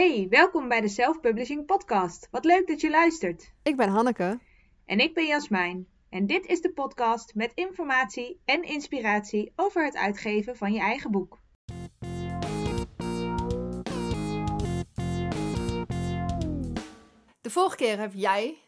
Hey, welkom bij de Self Publishing Podcast. Wat leuk dat je luistert. Ik ben Hanneke. En ik ben Jasmijn. En dit is de podcast met informatie en inspiratie over het uitgeven van je eigen boek. De vorige keer heb jij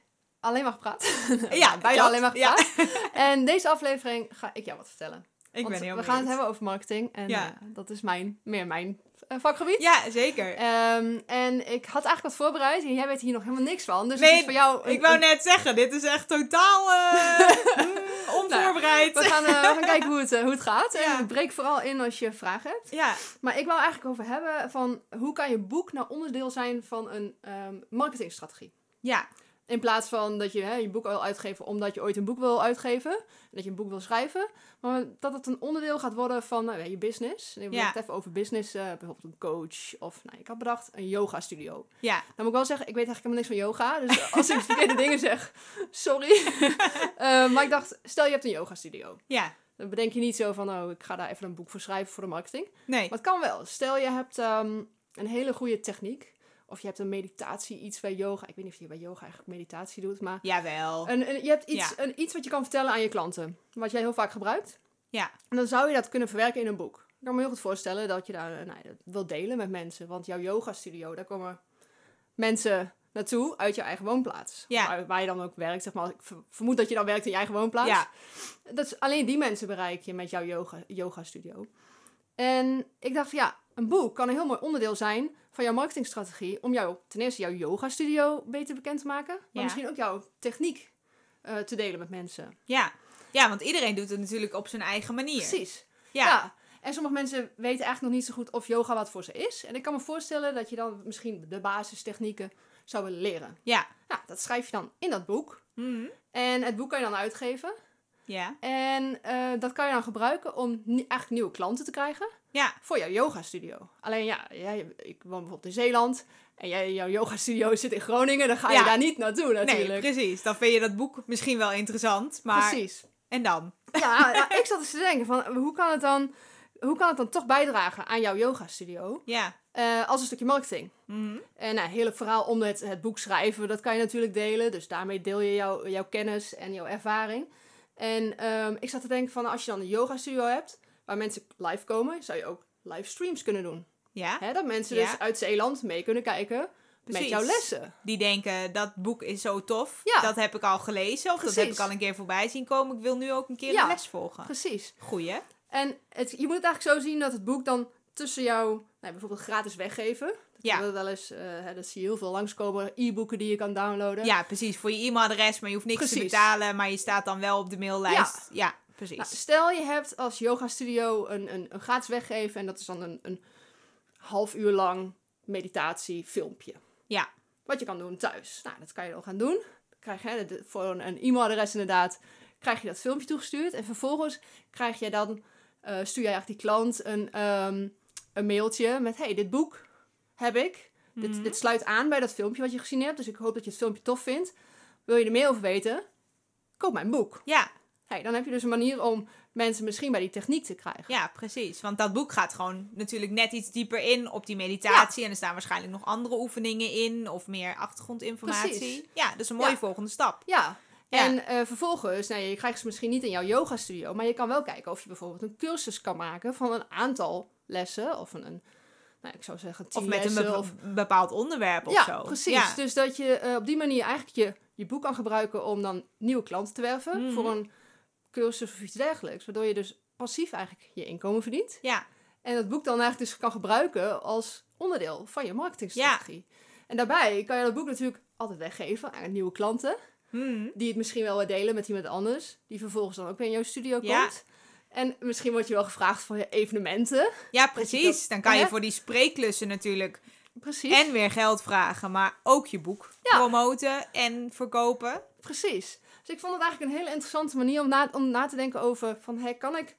alleen maar gepraat. Ja, bijna alleen maar Ja. gepraat. En deze aflevering ga ik jou wat vertellen. Ik Want ben heel we gaan het hebben over marketing. En Ja. eh, dat is mijn, meer mijn eh, vakgebied. Ja, zeker. Ehm, en ik had eigenlijk wat voorbereid. En jij weet hier nog helemaal niks van. Dus Nee, het is voor jou... een- ik wou een- net zeggen, dit is echt totaal eh, mm, onvoorbereid. We gaan, we gaan kijken hoe het, hoe het gaat. Ja. En breek vooral in als je vragen hebt. Ja, Maar ik wou eigenlijk over hebben van... Hoe kan je boek nou onderdeel zijn van een ehm, marketingstrategie? ja, In plaats van dat je hè, je boek wil uitgeven omdat je ooit een boek wil uitgeven. En dat je een boek wil schrijven. Maar dat het een onderdeel gaat worden van nou, je business. En ik Ja. het even over business. eh, bijvoorbeeld een coach. Of nou, ik had bedacht een yoga studio. ja, Dan moet ik wel zeggen, ik weet eigenlijk helemaal niks van yoga. Dus als ik verkeerde dingen zeg, sorry. Eh, maar ik dacht, stel je hebt een yoga studio. ja. Dan bedenk je niet zo van, oh, ik ga daar even een boek voor schrijven voor de marketing. Nee, Maar het kan wel. Stel je hebt ehm, een hele goede techniek. Of je hebt een meditatie, iets bij yoga. Ik weet niet of je bij yoga eigenlijk meditatie doet, maar... jawel. Een, een- je hebt iets, Ja. een, iets wat je kan vertellen aan je klanten. Wat jij heel vaak gebruikt. Ja, En dan zou je dat kunnen verwerken in een boek. Ik kan me heel goed voorstellen dat je daar, eh, nou, dat wil delen met mensen. Want jouw yoga studio, daar komen mensen naartoe uit je eigen woonplaats. Ja. Waar, waar je dan ook werkt, zeg maar. Ik ver- vermoed dat je dan werkt in je eigen woonplaats. ja, Dat is, alleen die mensen bereik je met jouw yoga, yoga studio. En ik dacht, ja, een boek kan een heel mooi onderdeel zijn van jouw marketingstrategie. Om jou, ten eerste jouw yoga studio beter bekend te maken. Maar Ja. misschien ook jouw techniek eh, te delen met mensen. ja. Ja, want iedereen doet het natuurlijk op zijn eigen manier. Precies. Ja, Ja. En sommige mensen weten eigenlijk nog niet zo goed of yoga wat voor ze is. En ik kan me voorstellen dat je dan misschien de basistechnieken zou willen leren. ja. Nou, dat schrijf je dan in dat boek. Mhm. En het boek kan je dan uitgeven. Ja, En eh, dat kan je dan gebruiken om eigenlijk nieuwe klanten te krijgen ja, voor jouw yoga studio. Alleen ja, jij, ik woon bijvoorbeeld in Zeeland. En jij, jouw yoga studio zit in Groningen. Dan ga je Ja. daar niet naartoe nee, natuurlijk. precies. Dan vind je dat boek misschien wel interessant, maar... Precies. En dan? Ja, ik zat eens te denken van hoe kan het dan, hoe kan het dan toch bijdragen aan jouw yoga studio? Ja. Eh, als een stukje marketing. Mhm. En nou, heel het verhaal om het, het boek schrijven, dat kan je natuurlijk delen. Dus daarmee deel je jouw, jouw kennis en jouw ervaring. En ehm, ik zat te denken van, als je dan een yoga studio hebt, waar mensen live komen, zou je ook livestreams kunnen doen. Ja. Hè, dat mensen Ja. dus uit Zeeland mee kunnen kijken met jouw lessen. Die denken, dat boek is zo tof. Ja. Dat heb ik al gelezen. Of dat heb ik al een keer voorbij zien komen. Ik wil nu ook een keer Ja. een les volgen. Precies. Goeie. En het, je moet het eigenlijk zo zien dat het boek dan tussen jou, nou, bijvoorbeeld gratis weggeven. Dat Ja. ja. wel eens, eh, hè, dat zie je heel veel langskomen, e-boeken die je kan downloaden. Ja, precies. Voor je e-mailadres, maar je hoeft niks te Precies. betalen. Maar je staat dan wel op de maillijst. Ja, precies. Nou, stel je hebt als yoga studio een, een, een gratis weggeven en dat is dan een, een half uur lang meditatiefilmpje. Ja. Wat je kan doen thuis. Nou, dat kan je dan gaan doen. Dan krijg je voor een, een e-mailadres inderdaad, krijg je dat filmpje toegestuurd. En vervolgens krijg je dan, eh, stuur je eigenlijk die klant een, ehm, een mailtje met, hey, dit boek heb ik. Mhm. Dit, dit sluit aan bij dat filmpje wat je gezien hebt. Dus ik hoop dat je het filmpje tof vindt. Wil je er meer over weten? Koop mijn boek. Ja, Hey, dan heb je dus een manier om mensen misschien bij die techniek te krijgen. ja, precies. Want dat boek gaat gewoon natuurlijk net iets dieper in op die meditatie. En er staan waarschijnlijk nog andere oefeningen in. Of meer achtergrondinformatie. Precies. Ja, is een mooie Ja. volgende stap. Ja. Ja. En eh, vervolgens, nou, je krijgt ze misschien niet in jouw yoga studio, maar je kan wel kijken of je bijvoorbeeld een cursus kan maken van een aantal lessen. Of een, een nou, ik zou zeggen, tien Of met een bepa- of- bepaald onderwerp of ja, zo. precies. Ja. Dus dat je eh, op die manier eigenlijk je, je boek kan gebruiken om dan nieuwe klanten te werven Mhm. voor een cursus of iets dergelijks. Waardoor je dus passief eigenlijk je inkomen verdient. ja, En dat boek dan eigenlijk dus kan gebruiken als onderdeel van je marketingstrategie. En daarbij kan je dat boek natuurlijk altijd weggeven aan nieuwe klanten. Mhm. Die het misschien wel weer delen met iemand anders. Die vervolgens dan ook weer in jouw studio Ja. komt. En misschien word je wel gevraagd voor je evenementen. ja dat- precies. Dan kan je voor die spreekklussen natuurlijk Precies. en weer geld vragen. Maar ook je boek Ja. promoten en verkopen. Precies. Dus ik vond het eigenlijk een hele interessante manier om na, om na te denken over van, hey, kan ik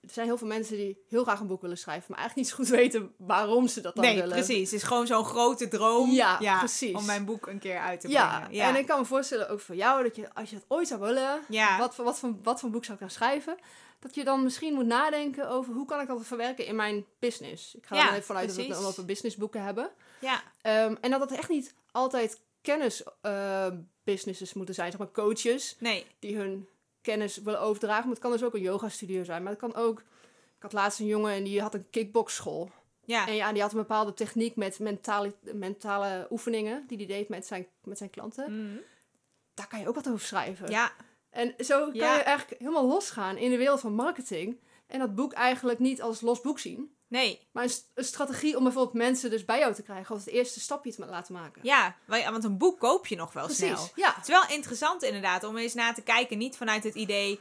er zijn heel veel mensen die heel graag een boek willen schrijven, maar eigenlijk niet zo goed weten waarom ze dat dan nee, willen. precies. Het is gewoon zo'n grote droom. Ja, precies. Om mijn boek een keer uit te Ja, brengen. Ja, en ik kan me voorstellen ook voor jou, dat je als je het ooit zou willen, Ja. wat, voor, wat, voor, wat voor boek zou ik dan schrijven, dat je dan misschien moet nadenken over hoe kan ik dat verwerken in mijn business. Ik ga er even vanuit dat we, dat we businessboeken hebben. ja. Ehm, en dat het echt niet altijd kennis eh, businesses moeten zijn, zeg maar coaches Nee. die hun kennis willen overdragen. Maar het kan dus ook een yoga studio zijn, maar het kan ook... Ik had laatst een jongen en die had een kickboxschool. Ja. En ja, die had een bepaalde techniek met mentale, mentale oefeningen die hij deed met zijn, met zijn klanten. Mhm. Daar kan je ook wat over schrijven. Ja. En zo kan Ja. je eigenlijk helemaal losgaan in de wereld van marketing. En dat boek eigenlijk niet als los boek zien. Nee. Maar een, st- een strategie om bijvoorbeeld mensen dus bij jou te krijgen. Of het eerste stapje te laten maken. Ja, wa- want een boek koop je nog wel snel. Precies, ja. Het is wel interessant inderdaad om eens na te kijken. Niet vanuit het idee,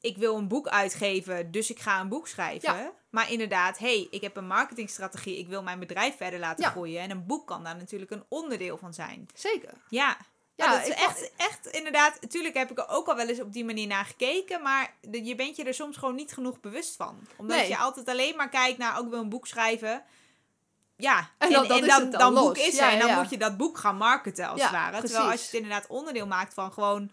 ik wil een boek uitgeven, dus ik ga een boek schrijven. Ja. Maar inderdaad, hey, ik heb een marketingstrategie. Ik wil mijn bedrijf verder laten Ja. groeien. En een boek kan daar natuurlijk een onderdeel van zijn. Zeker. Ja. Ja, dat is echt, echt inderdaad. Natuurlijk heb ik er ook al wel eens op die manier naar gekeken. Maar je bent je er soms gewoon niet genoeg bewust van. Omdat Nee. je altijd alleen maar kijkt naar ook wil een boek schrijven. Ja, En dan- dan, boek is Ja, er. En dan ja. moet je dat boek gaan marketen als Ja, het ware. Terwijl als je het inderdaad onderdeel maakt van gewoon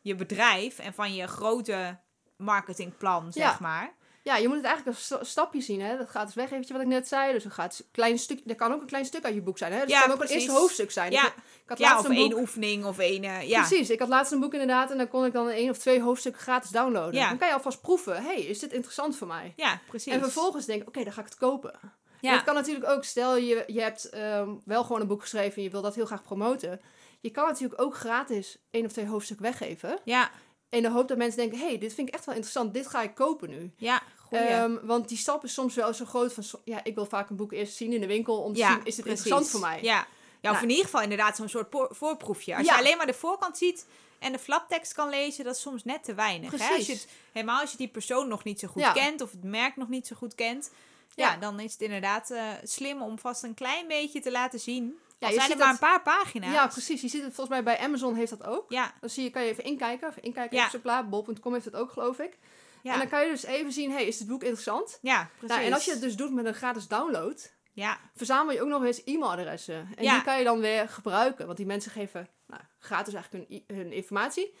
je bedrijf. En van je grote marketingplan, zeg Ja. maar. Ja, je moet het eigenlijk als sta- stapje zien. Hè? Dat gratis weggeven wat ik net zei. Dus een gratis klein stuk. Er kan ook een klein stuk uit je boek zijn. Hè? Dus Ja, het kan ook precies. een eerste hoofdstuk zijn. Ja. Ik, ik had Ja, laatst of een één boek. oefening of één... eh, ja. Precies, ik had laatst een boek inderdaad en dan kon ik dan één of twee hoofdstukken gratis downloaden. Ja. Dan kan je alvast proeven, hey, is dit interessant voor mij? ja, precies. En vervolgens denk ik, oké, dan ga ik het kopen. ja. En kan natuurlijk ook, stel je, je hebt ehm, wel gewoon een boek geschreven en je wil dat heel graag promoten. Je kan natuurlijk ook gratis één of twee hoofdstukken weggeven. ja, In de hoop dat mensen denken, hey, dit vind ik echt wel interessant, dit ga ik kopen nu. ja, goeie. Ehm, want die stap is soms wel zo groot van, ja, ik wil vaak een boek eerst zien in de winkel om te zien, is dit interessant voor mij? Ja, ja of Nou. in ieder geval inderdaad zo'n soort voorproefje. Als Ja. je alleen maar de voorkant ziet en de flaptekst kan lezen, dat is soms net te weinig. Hè? Als je het, helemaal als je die persoon nog niet zo goed Ja. kent of het merk nog niet zo goed kent. Ja, Ja. dan is het inderdaad eh, slim om vast een klein beetje te laten zien. Ja, je zijn er maar dat- een paar pagina's. Ja, precies. Je ziet het volgens mij bij Amazon heeft dat ook. Ja, Dan zie je, kan je even inkijken, of inkijken Ja. exemplaar. Bol.com heeft dat ook, geloof ik. Ja, En dan kan je dus even zien, hey, is dit boek interessant? ja precies. Nou, en als je het dus doet met een gratis download, Ja, verzamel je ook nog eens e-mailadressen. En Ja. die kan je dan weer gebruiken, want die mensen geven nou, gratis eigenlijk hun, hun informatie.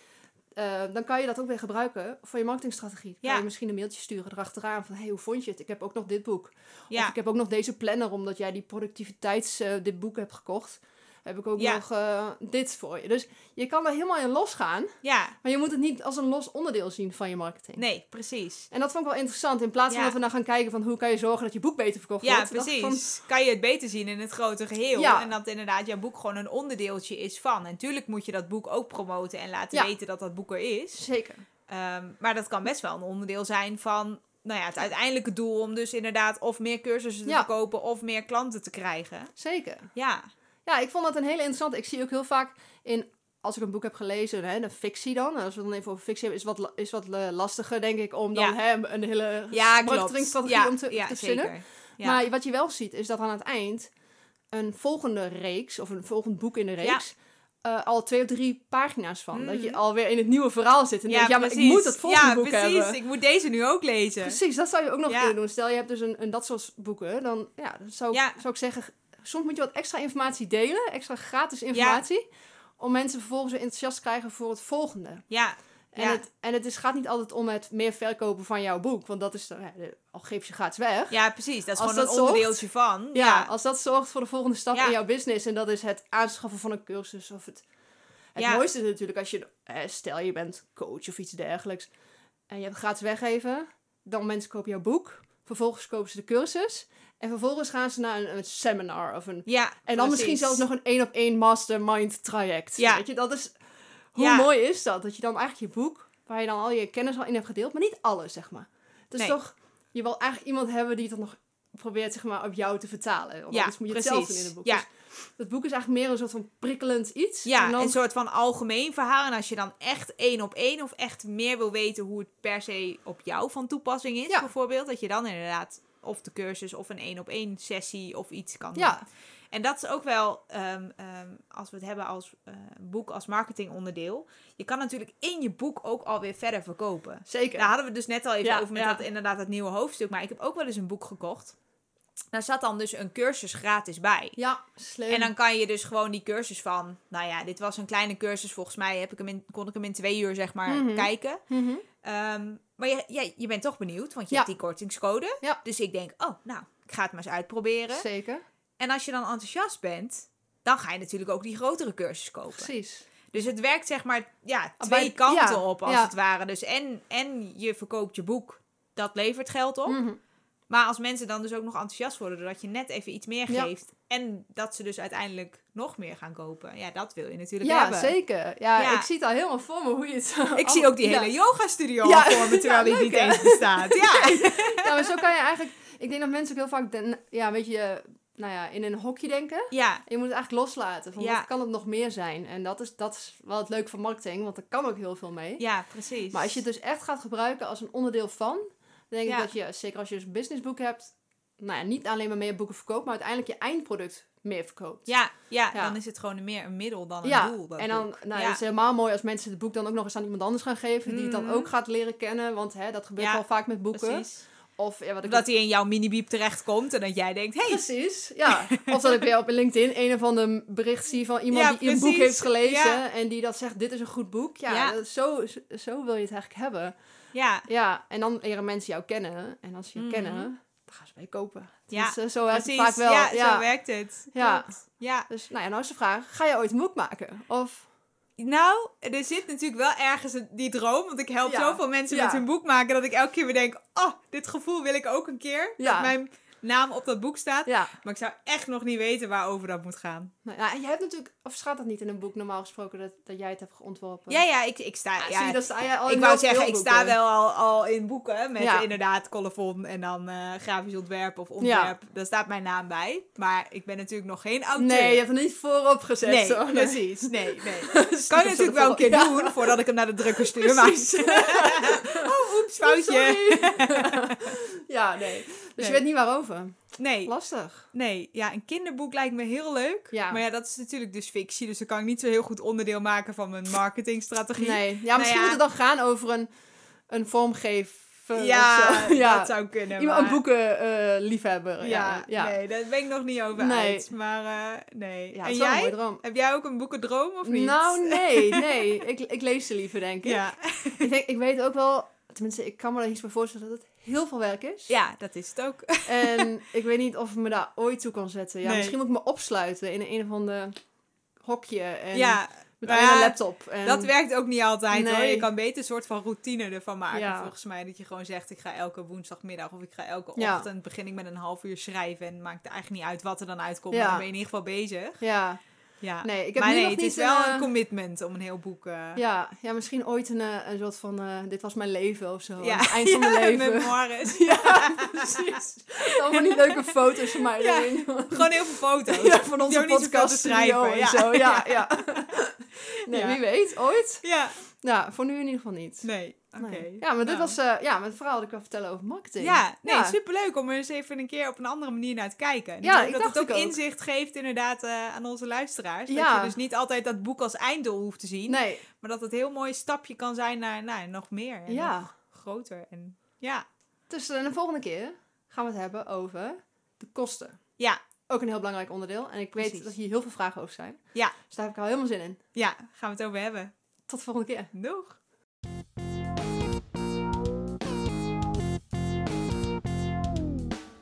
Eh, dan kan je dat ook weer gebruiken voor je marketingstrategie. Ja. kan je misschien een mailtje sturen erachteraan van, hey, hoe vond je het? Ik heb ook nog dit boek. Of ja, ik heb ook nog deze planner, omdat jij die productiviteits, eh, dit boek hebt gekocht. Heb ik ook Ja. nog eh, dit voor je. Dus je kan er helemaal in losgaan, ja, maar je moet het niet als een los onderdeel zien van je marketing. nee, precies. En dat vond ik wel interessant. In plaats van Ja. dat we dan gaan kijken van hoe kan je zorgen dat je boek beter verkocht Ja, wordt. ik precies. van, Kan je het beter zien in het grote geheel. Ja. En dat inderdaad jouw boek gewoon een onderdeeltje is van. En natuurlijk moet je dat boek ook promoten en laten Ja. weten dat dat boek er is. zeker. Ehm, maar dat kan best wel een onderdeel zijn van nou ja, het uiteindelijke doel om dus inderdaad of meer cursussen te Ja. verkopen of meer klanten te krijgen. Zeker. Ja, Ja, ik vond dat een hele interessante. Ik zie ook heel vaak in, als ik een boek heb gelezen, hè, de fictie dan. Als we dan even over fictie hebben, is wat, is wat eh, lastiger, denk ik, om dan Ja. hè, een hele ja marketingstrategie Ja, om te, ja, te verzinnen. Ja. Maar wat je wel ziet, is dat aan het eind een volgende reeks, of een volgend boek in de reeks, eh, al twee of drie pagina's van. Dat je alweer in het nieuwe verhaal zit. En ja, denkt, ja, maar ik precies. moet het volgende ja, boek precies. hebben. Ik moet deze nu ook lezen. Precies, dat zou je ook nog Ja. kunnen doen. Stel, je hebt dus een, een dat soort boeken, dan ja, dan zou, ik- zou ik zeggen, soms moet je wat extra informatie delen, extra gratis informatie, om mensen vervolgens weer enthousiast te krijgen voor het volgende. Ja, En, Ja. het, en het is, gaat niet altijd om het meer verkopen van jouw boek, want dat is, dan, ja, al geef je gratis weg. ja, precies. Dat is Als gewoon dat een zorgt- onderdeeltje van. Ja, Ja, als dat zorgt voor de volgende stap in jouw business, en dat is het aanschaffen van een cursus of het... Het mooiste is natuurlijk als je, stel je bent coach of iets dergelijks, en je hebt gratis weggeven, dan mensen kopen jouw boek, vervolgens kopen ze de cursus, en vervolgens gaan ze naar een, een seminar of een... ja En dan misschien precies. zelfs nog een één op één mastermind traject. Ja. Weet je, dat is... Hoe Ja. mooi is dat? Dat je dan eigenlijk je boek, waar je dan al je kennis al in hebt gedeeld, maar niet alles, zeg maar. Nee. toch... Je wil eigenlijk iemand hebben die dat nog probeert, zeg maar, op jou te vertalen. Want Ja, anders moet je het zelf doen precies. in het boek. Ja. Dus dat boek is eigenlijk meer een soort van prikkelend iets. Ja, en dan, een soort van algemeen verhaal. En als je dan echt één op één of echt meer wil weten hoe het per se op jou van toepassing is, Ja. bijvoorbeeld, dat je dan inderdaad of de cursus of een één op één sessie of iets kan Ja, En dat is ook wel, ehm, ehm, als we het hebben als eh, boek als marketingonderdeel. Je kan natuurlijk in je boek ook alweer verder verkopen. Zeker. Daar hadden we het dus net al even Ja, over met ja. dat inderdaad het nieuwe hoofdstuk. Maar ik heb ook wel eens een boek gekocht. Daar zat dan dus een cursus gratis bij. Ja, slim. En dan kan je dus gewoon die cursus van, nou ja, dit was een kleine cursus. Volgens mij heb ik hem in, kon ik hem in twee uur zeg maar Mhm. kijken. Mhm. Ehm, maar je, ja, je bent toch benieuwd, want je Ja. hebt die kortingscode. Ja. Dus ik denk, oh, nou, ik ga het maar eens uitproberen. Zeker. En als je dan enthousiast bent, dan ga je natuurlijk ook die grotere cursus kopen. Precies. Dus het werkt zeg maar ja, Ah, twee bij- kanten ja, op als het ware. Dus en, en je verkoopt je boek, dat levert geld op. Mhm. Maar als mensen dan dus ook nog enthousiast worden doordat je net even iets meer Ja. geeft. En dat ze dus uiteindelijk nog meer gaan kopen. Ja, dat wil je natuurlijk Ja, hebben. zeker. Ja, Ja. ik zie het al helemaal voor me hoe je het... Ik zie ook die hele yoga studio voor me, terwijl die leuk, niet eens bestaat. Ja. Ja, maar zo kan je eigenlijk... Ik denk dat mensen ook heel vaak den- ja, een beetje nou ja, in een hokje denken. ja, En je moet het eigenlijk loslaten. Van Ja. Wat kan het nog meer zijn? En dat is, dat is wel het leuke van marketing, want er kan ook heel veel mee. ja, precies. Maar als je het dus echt gaat gebruiken als een onderdeel van, dan denk ik dat je, zeker als je dus een businessboek hebt, nou ja, niet alleen maar meer boeken verkoopt, maar uiteindelijk je eindproduct meer verkoopt. ja, ja, Ja. dan is het gewoon meer een middel dan een Ja, doel. dat en dan, boek. nou, ja. het is helemaal mooi als mensen het boek dan ook nog eens aan iemand anders gaan geven, die het dan Mhm. ook gaat leren kennen, want hè, dat gebeurt wel vaak met boeken. precies. Of ja, wat ik Dat hij in jouw mini-biep terechtkomt en dat jij denkt, hey, Precies, ja. Of dat ik weer op LinkedIn een of ander bericht zie van iemand Ja, die een boek heeft gelezen Ja. en die dat zegt, dit is een goed boek. Ja, Ja. dat- Zo, zo wil je het eigenlijk hebben. ja, Ja, en dan leren mensen jou kennen. En als ze je Mhm. kennen, dan gaan ze bij je kopen. Ja, Tenminste, zo werkt het vaak wel. Ja, zo werkt het. Ja. Ja. Dus nou ja, nou is de vraag, ga je ooit een boek maken? Of, Nou, er zit natuurlijk wel ergens die droom. Want ik help Ja. zoveel mensen Ja. met hun boek maken. Dat ik elke keer weer denk, oh, dit gevoel wil ik ook een keer. Ja. Dat mijn naam op dat boek staat. ja. Maar ik zou echt nog niet weten waarover dat moet gaan. Nou, ja, en je hebt natuurlijk, of staat dat niet in een boek normaal gesproken, dat, dat jij het hebt ontworpen? Ja, ja, ik, ik sta... Ah, ja, zie je, dat sta jij al ik wou zeggen, ik sta boeken. wel al, al in boeken met Ja. inderdaad colofon en dan eh, grafisch ontwerp of ontwerp. Daar staat mijn naam bij. Maar ik ben natuurlijk nog geen auteur. Nee, je hebt er niet voorop gezet. Nee, zo. precies. Nee, nee. Dus Kan je is natuurlijk wel een keer ja. doen voordat ik hem naar de drukker stuur. Maar... Oh, oeps, foutje. Ja, nee. Dus Nee. je weet niet waarover. Nee, Lastig. nee. Ja, een kinderboek lijkt me heel leuk. Ja. Maar ja, dat is natuurlijk dus fictie. Dus dan kan ik niet zo heel goed onderdeel maken van mijn marketingstrategie. Nee. Ja, misschien ja. moet het dan gaan over een, een vormgever Ja. Ja, dat zou kunnen. Iemand, een maar- boekenliefhebber. Ja, ja, ja. nee, daar ben ik nog niet over Nee. uit. Maar eh, nee. Ja, en een jij? Heb jij ook een boekendroom of niet? Nou, nee, nee. Ik, ik lees ze liever, denk ik. Ja. ik, denk, ik weet ook wel, tenminste, ik kan me er iets bij voorstellen dat het heel veel werk is. ja, dat is het ook. En ik weet niet of ik me daar ooit toe kan zetten. Ja, Nee. misschien moet ik me opsluiten in een, een of ander hokje. En ja, met maar alleen een laptop. En, dat werkt ook niet altijd hoor. Je kan beter een soort van routine ervan maken. Ja. Volgens mij dat je gewoon zegt, ik ga elke woensdagmiddag of ik ga elke Ja. ochtend begin ik met een half uur schrijven. En maakt eigenlijk niet uit wat er dan uitkomt. Ja. Maar dan ben je in ieder geval bezig. Ja, Ja. nee, ik heb maar nu nee, nog het niet is wel een, een eh, commitment om een heel boek... eh, Ja, ja, misschien ooit een, eh, een soort van, dit was mijn leven of zo. ja. Het eind van mijn Ja, leven. memoires. Ja, precies. Allemaal die leuke foto's van mij Ja. erin. Gewoon heel veel foto's. Ja, van onze niet podcast schrijven, en zo. Ja, ja. Nee, Ja. wie weet, ooit. Ja, Ja, voor nu in ieder geval niet. nee. Oké. Nee. Ja, maar dit Nou. was eh, ja, mijn verhaal dat ik wil vertellen over marketing. Ja, nee, Ja. superleuk om er eens even een keer op een andere manier naar te kijken. En Ja, ik dat dacht het ook inzicht geeft inderdaad eh, aan onze luisteraars. Dat Ja. je dus niet altijd dat boek als einddoel hoeft te zien. Nee, Maar dat het een heel mooi stapje kan zijn naar nou, nog meer. En Ja. nog groter. En ja, dus eh, de volgende keer gaan we het hebben over de kosten. ja, Ook een heel belangrijk onderdeel. En ik weet Precies. dat hier heel veel vragen over zijn. Ja. Dus daar heb ik al helemaal zin in. ja, gaan we het over hebben. Tot de volgende keer. Doeg!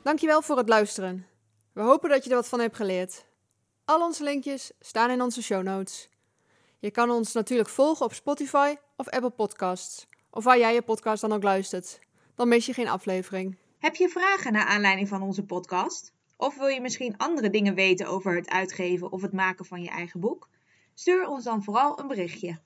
Dankjewel voor het luisteren. We hopen dat je er wat van hebt geleerd. Al onze linkjes staan in onze show notes. Je kan ons natuurlijk volgen op Spotify of Apple Podcasts. Of waar jij je podcast dan ook luistert. Dan mis je geen aflevering. Heb je vragen naar aanleiding van onze podcast? Of wil je misschien andere dingen weten over het uitgeven of het maken van je eigen boek? Stuur ons dan vooral een berichtje.